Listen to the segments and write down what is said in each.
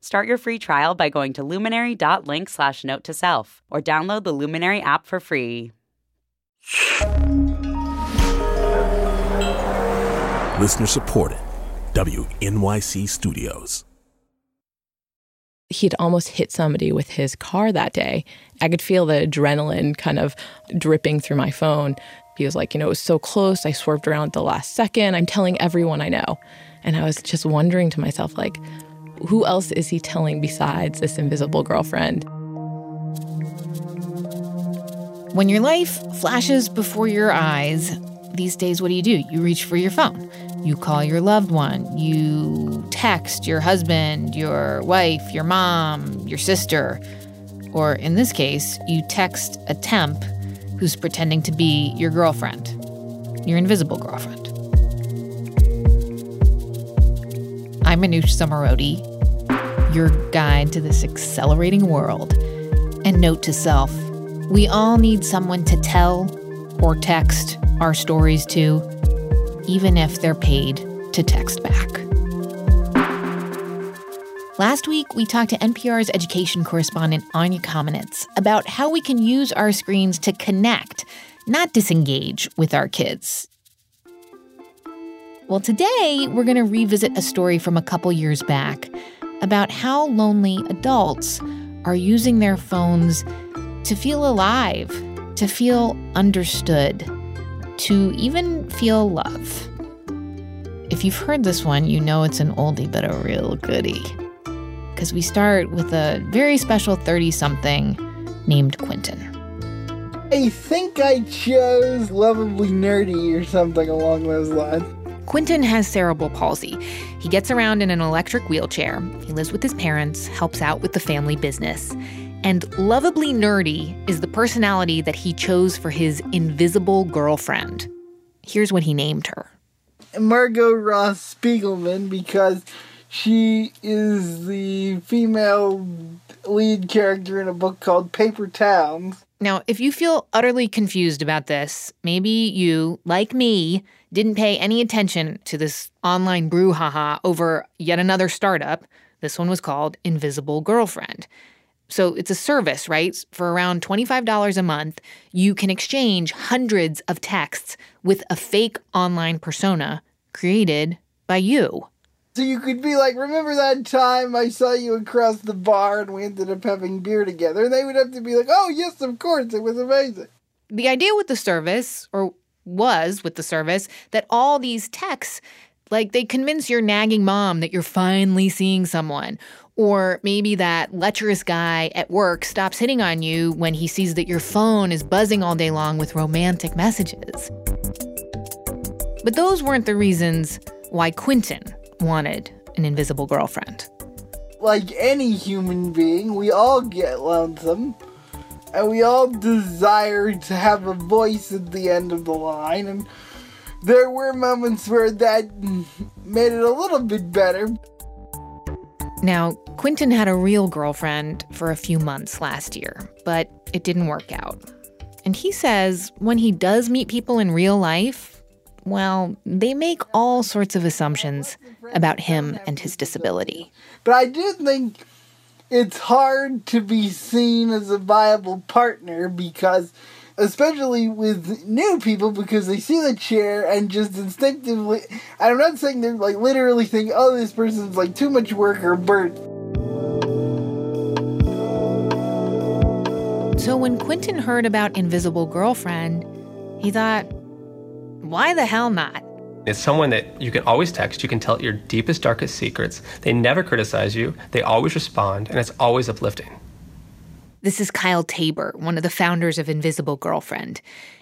Start your free trial by going to luminary.link slash note to self or download the Luminary app for free. Listener supported. WNYC Studios. He'd almost hit somebody with his car that day. I could feel the adrenaline kind of dripping through my phone. He was like, you know, it was so close. I swerved around at the last second. I'm telling everyone I know. And I was just wondering to myself, like, who else is he telling besides this invisible girlfriend? When your life flashes before your eyes, these days, what do you do? You reach for your phone. You call your loved one. You text your husband, your wife, your mom, your sister. Or in this case, you text a temp who's pretending to be your girlfriend, your invisible girlfriend. I'm Zomorodi, your guide to this accelerating world. And note to self we all need someone to tell or text our stories to, even if they're paid to text back. Last week, we talked to NPR's education correspondent Anya Kamenetz about how we can use our screens to connect, not disengage with our kids. Well, today, we're going to revisit a story from a couple years back about how lonely adults are using their phones to feel alive, to feel understood, to even feel love. If you've heard this one, you know it's an oldie but a real goodie. Because we start with a very special 30 something named Quentin. I think I chose Lovably Nerdy or something along those lines. Quentin has cerebral palsy. He gets around in an electric wheelchair. He lives with his parents, helps out with the family business. And lovably nerdy is the personality that he chose for his invisible girlfriend. Here's what he named her Margo Roth Spiegelman because she is the female lead character in a book called Paper Towns. Now, if you feel utterly confused about this, maybe you, like me, didn't pay any attention to this online brouhaha over yet another startup. This one was called Invisible Girlfriend. So it's a service, right? For around $25 a month, you can exchange hundreds of texts with a fake online persona created by you. So you could be like, remember that time I saw you across the bar and we ended up having beer together? And they would have to be like, oh, yes, of course, it was amazing. The idea with the service, or was with the service, that all these texts, like they convince your nagging mom that you're finally seeing someone, or maybe that lecherous guy at work stops hitting on you when he sees that your phone is buzzing all day long with romantic messages. But those weren't the reasons why Quentin wanted an invisible girlfriend. Like any human being, we all get lonesome. And we all desire to have a voice at the end of the line. And there were moments where that made it a little bit better. Now, Quentin had a real girlfriend for a few months last year, but it didn't work out. And he says when he does meet people in real life, well, they make all sorts of assumptions about him and his disability. But I do think it's hard to be seen as a viable partner because especially with new people because they see the chair and just instinctively I'm not saying they're like literally think, oh this person's like too much work or burnt. So when Quentin heard about Invisible Girlfriend, he thought, why the hell not? It's someone that you can always text, you can tell your deepest, darkest secrets. They never criticize you, they always respond, and it's always uplifting. This is Kyle Tabor, one of the founders of Invisible Girlfriend.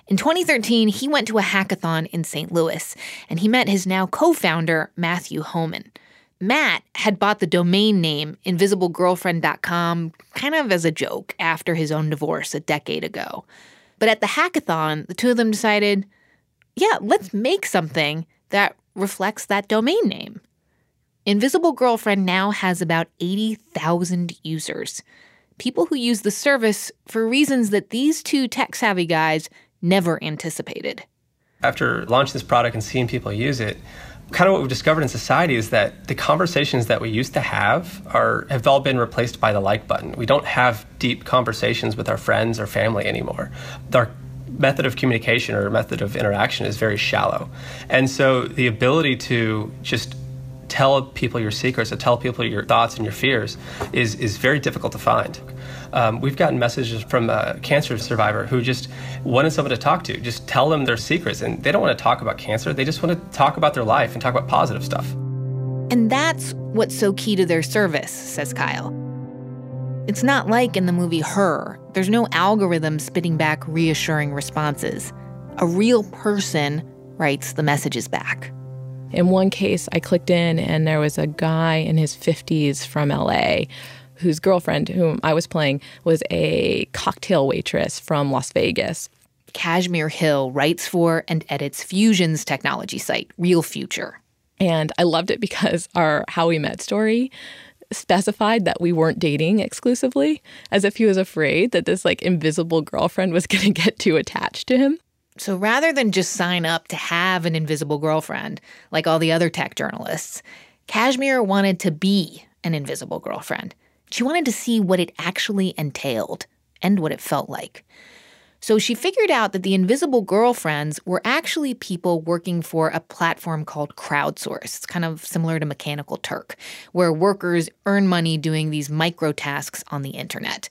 In 2013, he went to a hackathon in St. Louis and he met his now co founder, Matthew Homann. Matt had bought the domain name invisiblegirlfriend.com kind of as a joke after his own divorce a decade ago. But at the hackathon, the two of them decided, yeah, let's make something that reflects that domain name. Invisible Girlfriend now has about 80,000 users. People who use the service for reasons that these two tech savvy guys never anticipated. After launching this product and seeing people use it, kind of what we've discovered in society is that the conversations that we used to have are have all been replaced by the like button. We don't have deep conversations with our friends or family anymore. Our method of communication or method of interaction is very shallow. And so the ability to just tell people your secrets, to tell people your thoughts and your fears is, is very difficult to find. Um, we've gotten messages from a cancer survivor who just wanted someone to talk to, just tell them their secrets. And they don't want to talk about cancer, they just want to talk about their life and talk about positive stuff. And that's what's so key to their service, says Kyle. It's not like in the movie Her, there's no algorithm spitting back reassuring responses. A real person writes the messages back. In one case, I clicked in and there was a guy in his 50s from LA whose girlfriend, whom I was playing, was a cocktail waitress from Las Vegas. Kashmir Hill writes for and edits Fusion's technology site, Real Future. And I loved it because our How We Met story specified that we weren't dating exclusively, as if he was afraid that this like invisible girlfriend was going to get too attached to him. So rather than just sign up to have an invisible girlfriend, like all the other tech journalists, Kashmir wanted to be an invisible girlfriend. She wanted to see what it actually entailed and what it felt like. So she figured out that the invisible girlfriends were actually people working for a platform called Crowdsource. It's kind of similar to Mechanical Turk, where workers earn money doing these micro tasks on the internet.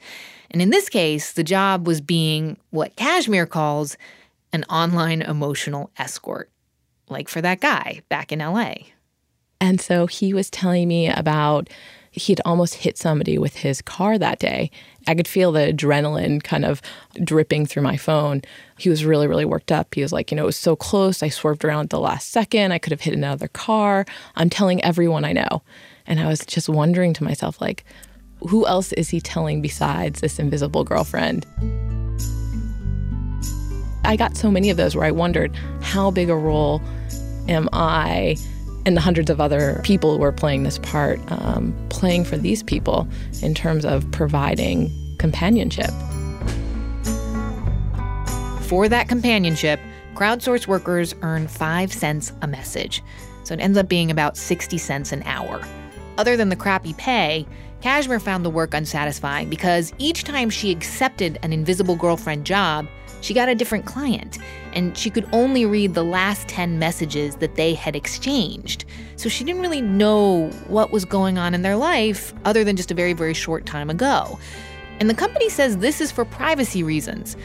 And in this case, the job was being what Kashmir calls an online emotional escort, like for that guy back in LA. And so he was telling me about he'd almost hit somebody with his car that day. I could feel the adrenaline kind of dripping through my phone. He was really, really worked up. He was like, you know, it was so close. I swerved around at the last second. I could have hit another car. I'm telling everyone I know. And I was just wondering to myself, like, who else is he telling besides this invisible girlfriend? I got so many of those where I wondered, how big a role am I and the hundreds of other people who are playing this part, um, playing for these people in terms of providing companionship. For that companionship, crowdsource workers earn five cents a message. So it ends up being about 60 cents an hour. Other than the crappy pay, Kashmir found the work unsatisfying because each time she accepted an invisible girlfriend job, she got a different client, and she could only read the last 10 messages that they had exchanged. So she didn't really know what was going on in their life other than just a very, very short time ago. And the company says this is for privacy reasons.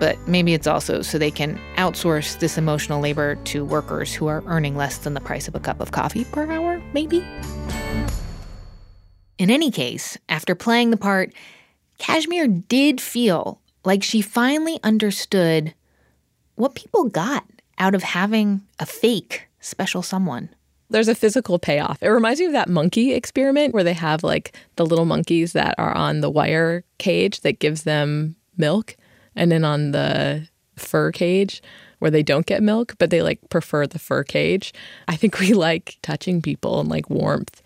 But maybe it's also so they can outsource this emotional labor to workers who are earning less than the price of a cup of coffee per hour, maybe? In any case, after playing the part, Kashmir did feel like she finally understood what people got out of having a fake special someone. There's a physical payoff. It reminds me of that monkey experiment where they have like the little monkeys that are on the wire cage that gives them milk, and then on the fur cage where they don't get milk, but they like prefer the fur cage. I think we like touching people and like warmth.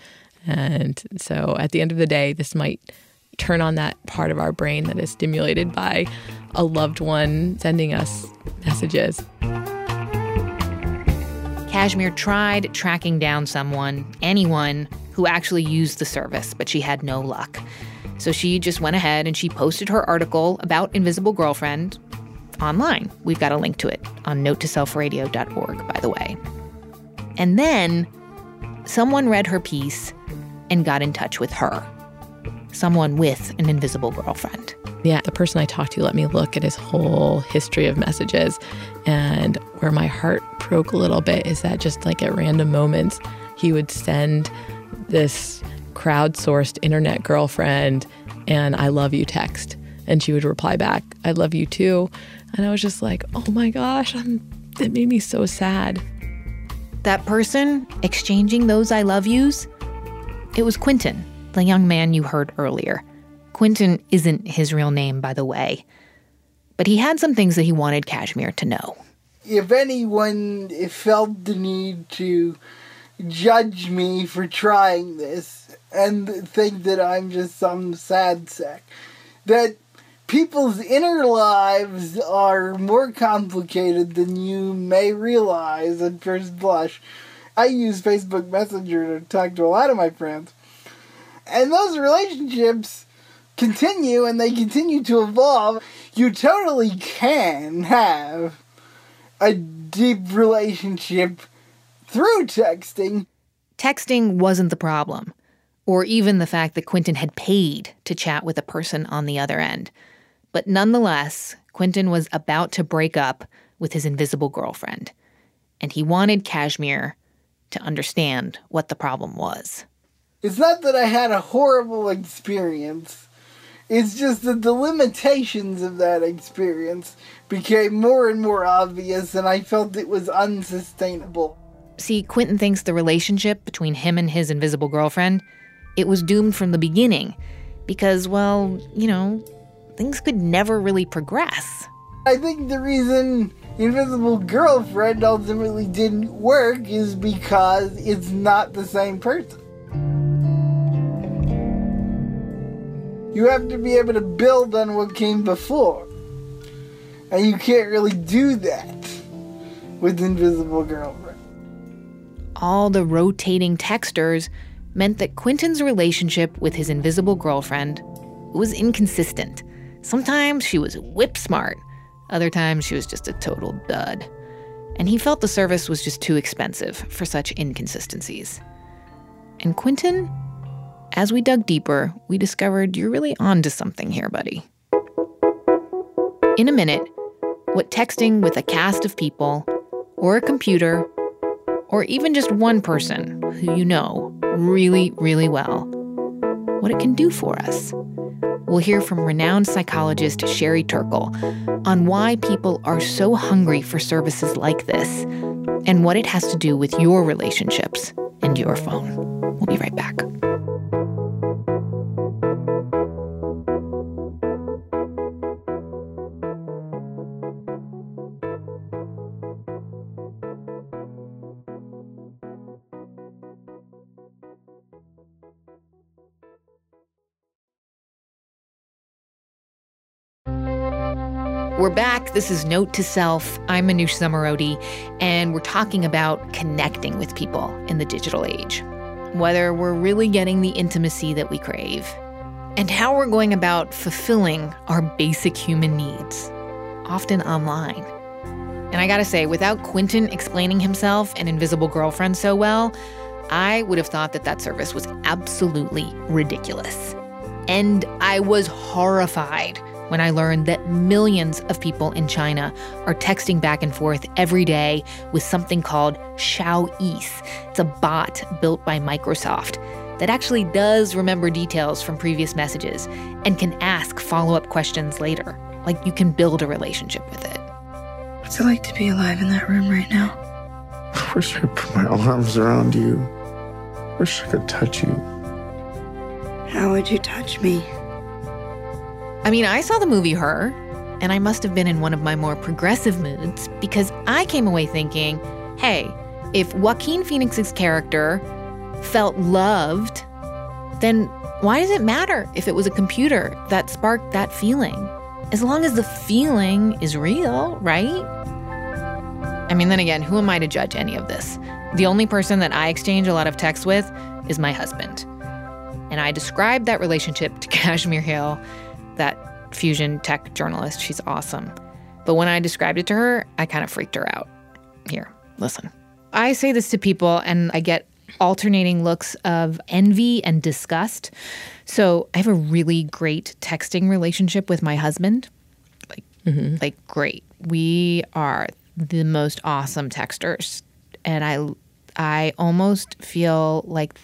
And so at the end of the day, this might turn on that part of our brain that is stimulated by a loved one sending us messages. Kashmir tried tracking down someone, anyone, who actually used the service, but she had no luck. So she just went ahead and she posted her article about Invisible Girlfriend online. We've got a link to it on notetoselfradio.org, by the way. And then someone read her piece and got in touch with her someone with an invisible girlfriend. Yeah, the person I talked to let me look at his whole history of messages. And where my heart broke a little bit is that just like at random moments, he would send this crowdsourced internet girlfriend and I love you text. And she would reply back, I love you too. And I was just like, oh my gosh, I'm, that made me so sad. That person exchanging those I love yous It was Quentin, the young man you heard earlier. Quentin isn't his real name, by the way. But he had some things that he wanted Kashmir to know. If anyone felt the need to judge me for trying this and think that I'm just some sad sack, that people's inner lives are more complicated than you may realize at first blush. I use Facebook Messenger to talk to a lot of my friends. And those relationships continue and they continue to evolve. You totally can have a deep relationship through texting. Texting wasn't the problem, or even the fact that Quentin had paid to chat with a person on the other end. But nonetheless, Quentin was about to break up with his invisible girlfriend, and he wanted Kashmir to understand what the problem was. It's not that I had a horrible experience. It's just that the limitations of that experience became more and more obvious, and I felt it was unsustainable. See, Quentin thinks the relationship between him and his invisible girlfriend, it was doomed from the beginning because, well, you know, things could never really progress. I think the reason Invisible Girlfriend ultimately didn't work is because it's not the same person. You have to be able to build on what came before. And you can't really do that with Invisible Girlfriend. All the rotating texters meant that Quentin's relationship with his invisible girlfriend was inconsistent. Sometimes she was whip smart, other times she was just a total dud. And he felt the service was just too expensive for such inconsistencies. And Quentin as we dug deeper, we discovered you're really onto something here, buddy. In a minute, what texting with a cast of people, or a computer, or even just one person who you know really, really well, what it can do for us. We'll hear from renowned psychologist Sherry Turkle on why people are so hungry for services like this and what it has to do with your relationships and your phone. We'll be right back. We're back. This is Note to Self. I'm Manoush Zomorodi, and we're talking about connecting with people in the digital age, whether we're really getting the intimacy that we crave, and how we're going about fulfilling our basic human needs, often online. And I gotta say, without Quentin explaining himself and Invisible Girlfriend so well, I would have thought that that service was absolutely ridiculous. And I was horrified when I learned that millions of people in China are texting back and forth every day with something called Xiaoice. It's a bot built by Microsoft that actually does remember details from previous messages and can ask follow up questions later. Like you can build a relationship with it. What's it like to be alive in that room right now? I wish I could put my arms around you. I Wish I could touch you. How would you touch me? I mean, I saw the movie Her, and I must have been in one of my more progressive moods because I came away thinking, hey, if Joaquin Phoenix's character felt loved, then why does it matter if it was a computer that sparked that feeling? As long as the feeling is real, right? I mean, then again, who am I to judge any of this? The only person that I exchange a lot of texts with is my husband. And I described that relationship to Kashmir Hill that fusion tech journalist. She's awesome. But when I described it to her, I kind of freaked her out. Here, listen. I say this to people and I get alternating looks of envy and disgust. So I have a really great texting relationship with my husband. Like, mm-hmm. like great. We are the most awesome texters. And I I almost feel like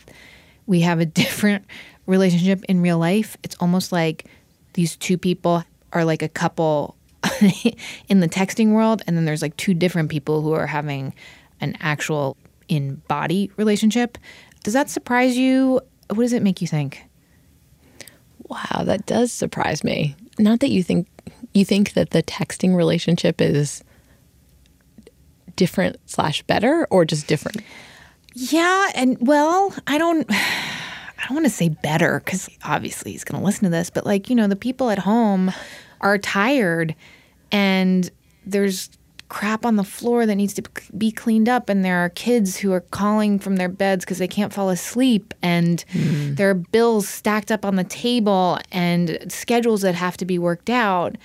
we have a different relationship in real life. It's almost like these two people are like a couple in the texting world, and then there's like two different people who are having an actual in body relationship. Does that surprise you what does it make you think? Wow, that does surprise me. Not that you think you think that the texting relationship is different slash better or just different. Yeah, and well, I don't I don't want to say better cuz obviously he's going to listen to this, but like, you know, the people at home are tired and there's crap on the floor that needs to be cleaned up and there are kids who are calling from their beds because they can't fall asleep and mm. there are bills stacked up on the table and schedules that have to be worked out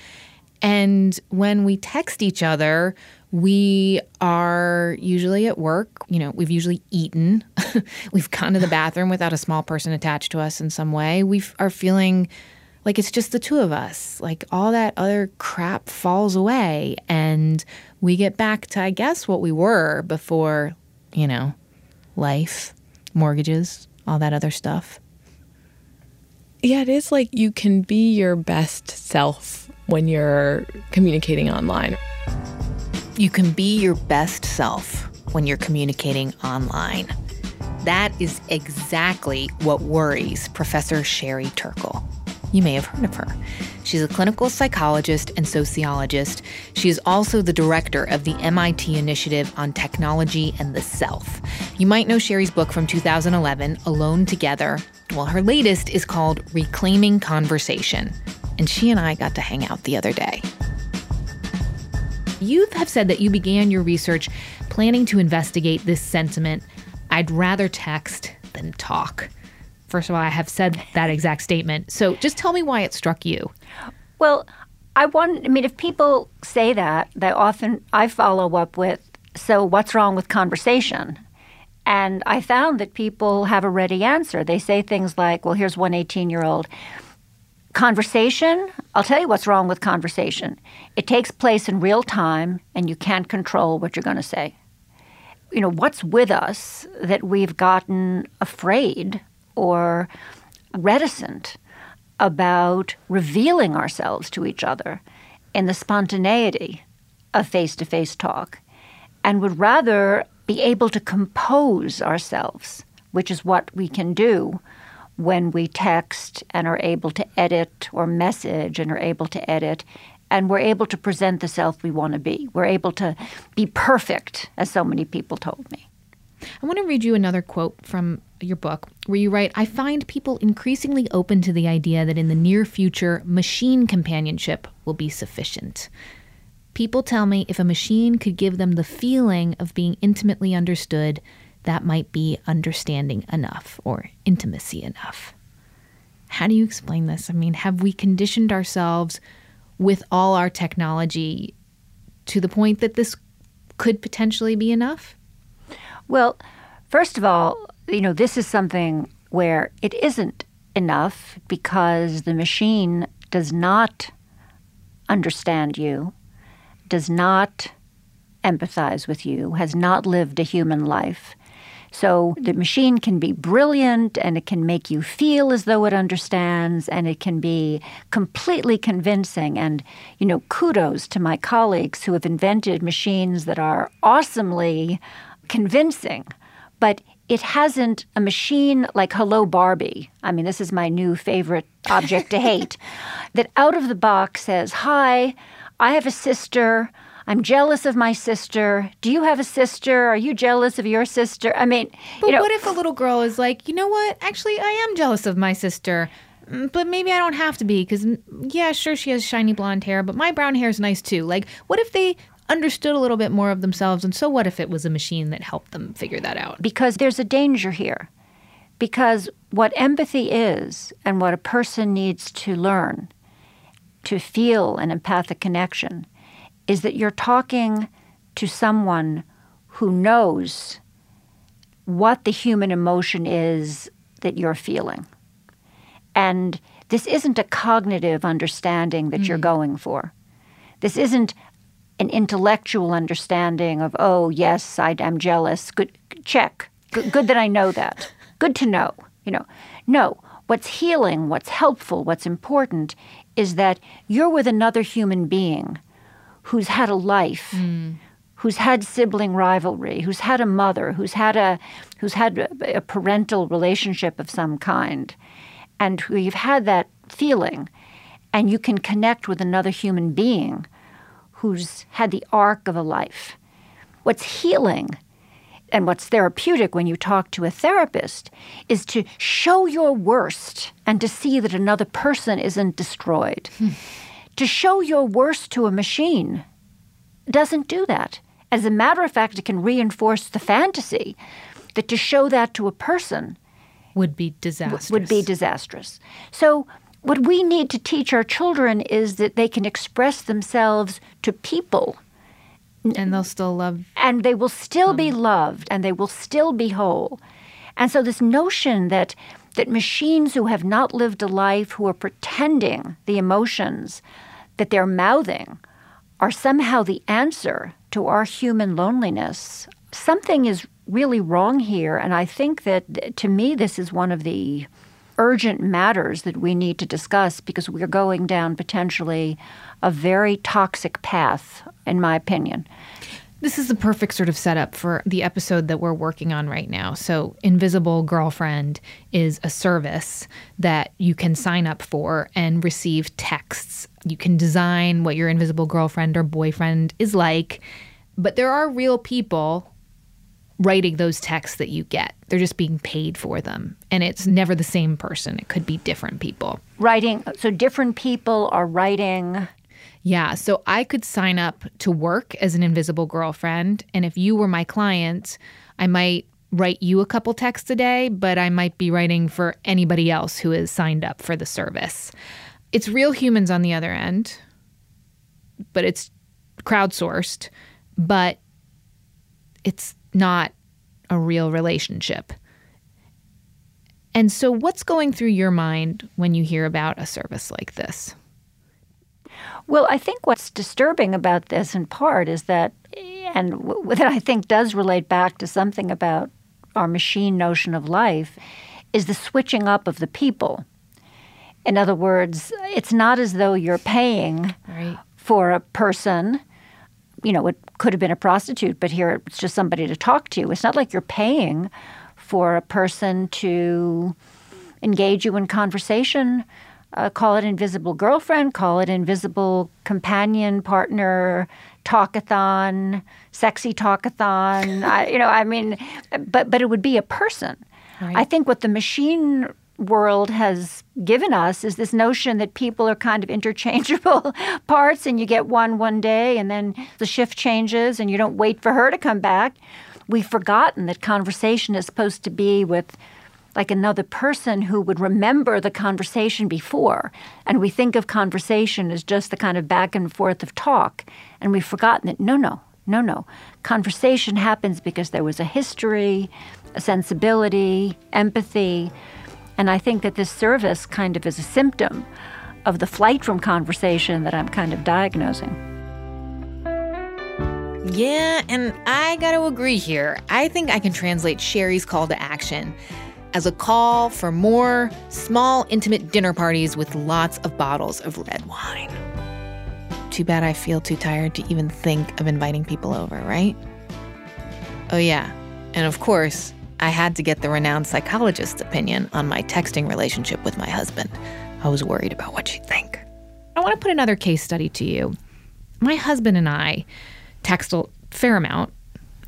and when we text each other we are usually at work you know we've usually eaten we've gone to the bathroom without a small person attached to us in some way we are feeling like it's just the two of us. Like all that other crap falls away and we get back to, I guess, what we were before, you know, life, mortgages, all that other stuff. Yeah, it is like you can be your best self when you're communicating online. You can be your best self when you're communicating online. That is exactly what worries Professor Sherry Turkle. You may have heard of her. She's a clinical psychologist and sociologist. She is also the director of the MIT Initiative on Technology and the Self. You might know Sherry's book from 2011, Alone Together. Well, her latest is called Reclaiming Conversation. And she and I got to hang out the other day. You have said that you began your research planning to investigate this sentiment I'd rather text than talk. First of all, I have said that exact statement. So just tell me why it struck you. Well, I want, I mean, if people say that, they often, I follow up with, so what's wrong with conversation? And I found that people have a ready answer. They say things like, well, here's one 18 year old. Conversation, I'll tell you what's wrong with conversation. It takes place in real time and you can't control what you're going to say. You know, what's with us that we've gotten afraid or reticent about revealing ourselves to each other in the spontaneity of face to face talk and would rather be able to compose ourselves, which is what we can do when we text and are able to edit or message and are able to edit and we're able to present the self we want to be. We're able to be perfect, as so many people told me. I want to read you another quote from your book where you write I find people increasingly open to the idea that in the near future, machine companionship will be sufficient. People tell me if a machine could give them the feeling of being intimately understood, that might be understanding enough or intimacy enough. How do you explain this? I mean, have we conditioned ourselves with all our technology to the point that this could potentially be enough? Well, first of all, you know, this is something where it isn't enough because the machine does not understand you, does not empathize with you, has not lived a human life. So the machine can be brilliant and it can make you feel as though it understands and it can be completely convincing. And, you know, kudos to my colleagues who have invented machines that are awesomely convincing, but it hasn't a machine like Hello Barbie. I mean, this is my new favorite object to hate. That out of the box says, Hi, I have a sister. I'm jealous of my sister. Do you have a sister? Are you jealous of your sister? I mean, but you know, what if a little girl is like, you know what? Actually, I am jealous of my sister. Mm, but maybe I don't have to be because, yeah, sure, she has shiny blonde hair, but my brown hair is nice too. Like, what if they understood a little bit more of themselves. And so, what if it was a machine that helped them figure that out? Because there's a danger here. Because what empathy is and what a person needs to learn to feel an empathic connection is that you're talking to someone who knows what the human emotion is that you're feeling. And this isn't a cognitive understanding that mm-hmm. you're going for. This isn't an intellectual understanding of, oh, yes, I, am jealous. Good, check. Good, good that I know that. Good to know. You know, no. What's healing, what's helpful, what's important is that you're with another human being who's had a life, mm. who's had sibling rivalry, who's had a mother, who's had a who's had a, a parental relationship of some kind, and who you've had that feeling, and you can connect with another human being who's had the arc of a life. What's healing and what's therapeutic when you talk to a therapist is to show your worst and to see that another person isn't destroyed. to show your worst to a machine doesn't do that. As a matter of fact, it can reinforce the fantasy that to show that to a person would be disastrous. Would be disastrous. So what we need to teach our children is that they can express themselves to people and they'll still love and they will still be loved and they will still be whole and so this notion that that machines who have not lived a life who are pretending the emotions that they're mouthing are somehow the answer to our human loneliness something is really wrong here and i think that to me this is one of the urgent matters that we need to discuss because we're going down potentially a very toxic path, in my opinion. This is the perfect sort of setup for the episode that we're working on right now. So, Invisible Girlfriend is a service that you can sign up for and receive texts. You can design what your invisible girlfriend or boyfriend is like, but there are real people writing those texts that you get. They're just being paid for them. And it's never the same person, it could be different people. Writing, so different people are writing. Yeah, so I could sign up to work as an invisible girlfriend. And if you were my client, I might write you a couple texts a day, but I might be writing for anybody else who is signed up for the service. It's real humans on the other end, but it's crowdsourced, but it's not a real relationship. And so, what's going through your mind when you hear about a service like this? Well, I think what's disturbing about this in part is that, and that I think does relate back to something about our machine notion of life, is the switching up of the people. In other words, it's not as though you're paying right. for a person you know, it could have been a prostitute, but here it's just somebody to talk to. It's not like you're paying for a person to engage you in conversation. Uh, call it invisible girlfriend, call it invisible companion, partner, talkathon, sexy talkathon. I, you know, I mean, but but it would be a person. Right. I think what the machine world has given us is this notion that people are kind of interchangeable parts and you get one one day and then the shift changes and you don't wait for her to come back. We've forgotten that conversation is supposed to be with like another person who would remember the conversation before. And we think of conversation as just the kind of back and forth of talk. And we've forgotten that no, no, no, no. Conversation happens because there was a history, a sensibility, empathy and I think that this service kind of is a symptom of the flight from conversation that I'm kind of diagnosing. Yeah, and I gotta agree here. I think I can translate Sherry's call to action as a call for more small, intimate dinner parties with lots of bottles of red wine. Too bad I feel too tired to even think of inviting people over, right? Oh, yeah, and of course, I had to get the renowned psychologist's opinion on my texting relationship with my husband. I was worried about what she'd think. I want to put another case study to you. My husband and I text a fair amount,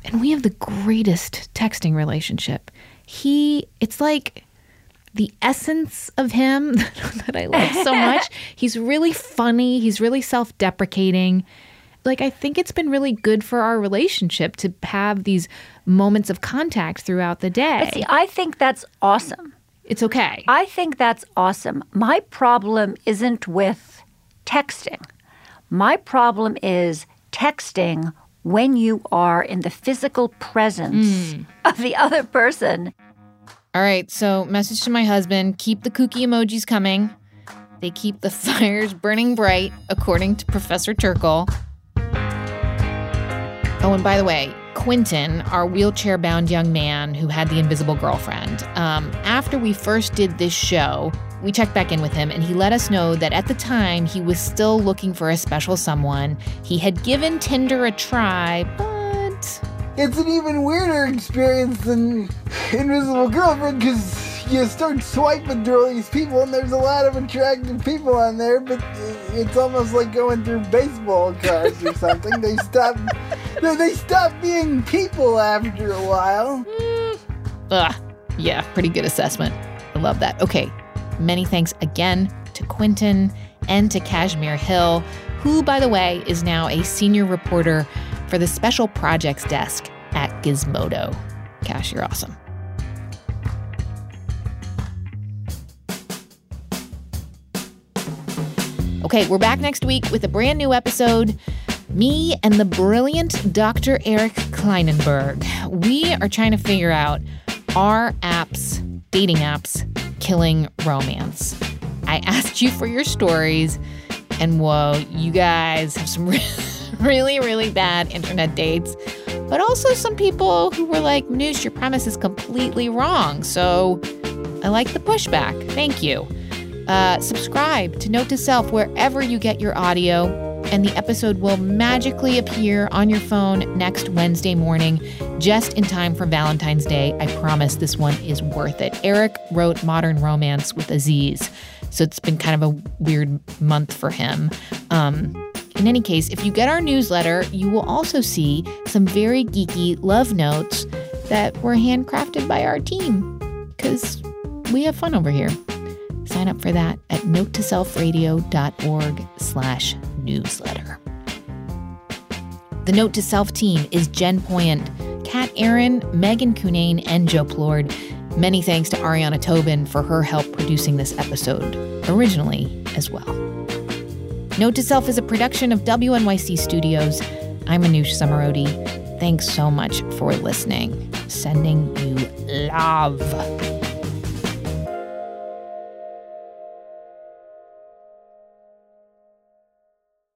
and we have the greatest texting relationship. He, it's like the essence of him that I love so much. He's really funny, he's really self deprecating like I think it's been really good for our relationship to have these moments of contact throughout the day. See, I think that's awesome. It's okay. I think that's awesome. My problem isn't with texting. My problem is texting when you are in the physical presence mm. of the other person. All right, so message to my husband keep the kooky emojis coming. They keep the fires burning bright, according to Professor Turkle. Oh, and by the way, Quentin, our wheelchair bound young man who had the invisible girlfriend, um, after we first did this show, we checked back in with him and he let us know that at the time he was still looking for a special someone. He had given Tinder a try, but? It's an even weirder experience than Invisible Girlfriend because you start swiping through all these people, and there's a lot of attractive people on there, but it's almost like going through baseball cards or something. they stop, they stop being people after a while. Mm, ugh, yeah, pretty good assessment. I love that. Okay, many thanks again to Quentin and to Kashmir Hill, who, by the way, is now a senior reporter for the Special Projects Desk at Gizmodo. Cash, you're awesome. Okay, we're back next week with a brand new episode. Me and the brilliant Dr. Eric Klinenberg. We are trying to figure out are apps, dating apps, killing romance? I asked you for your stories, and whoa, you guys have some really, really bad internet dates. But also some people who were like, Noosh, your premise is completely wrong. So I like the pushback. Thank you. Uh, subscribe to Note to Self wherever you get your audio, and the episode will magically appear on your phone next Wednesday morning, just in time for Valentine's Day. I promise this one is worth it. Eric wrote Modern Romance with Aziz, so it's been kind of a weird month for him. Um, in any case, if you get our newsletter, you will also see some very geeky love notes that were handcrafted by our team because we have fun over here. Sign up for that at notetoselfradio.org slash newsletter. The Note to Self team is Jen Poyant, Kat Aaron, Megan Cunnane, and Joe Plourde. Many thanks to Ariana Tobin for her help producing this episode, originally as well. Note to Self is a production of WNYC Studios. I'm Manoush Zomorodi. Thanks so much for listening. Sending you love.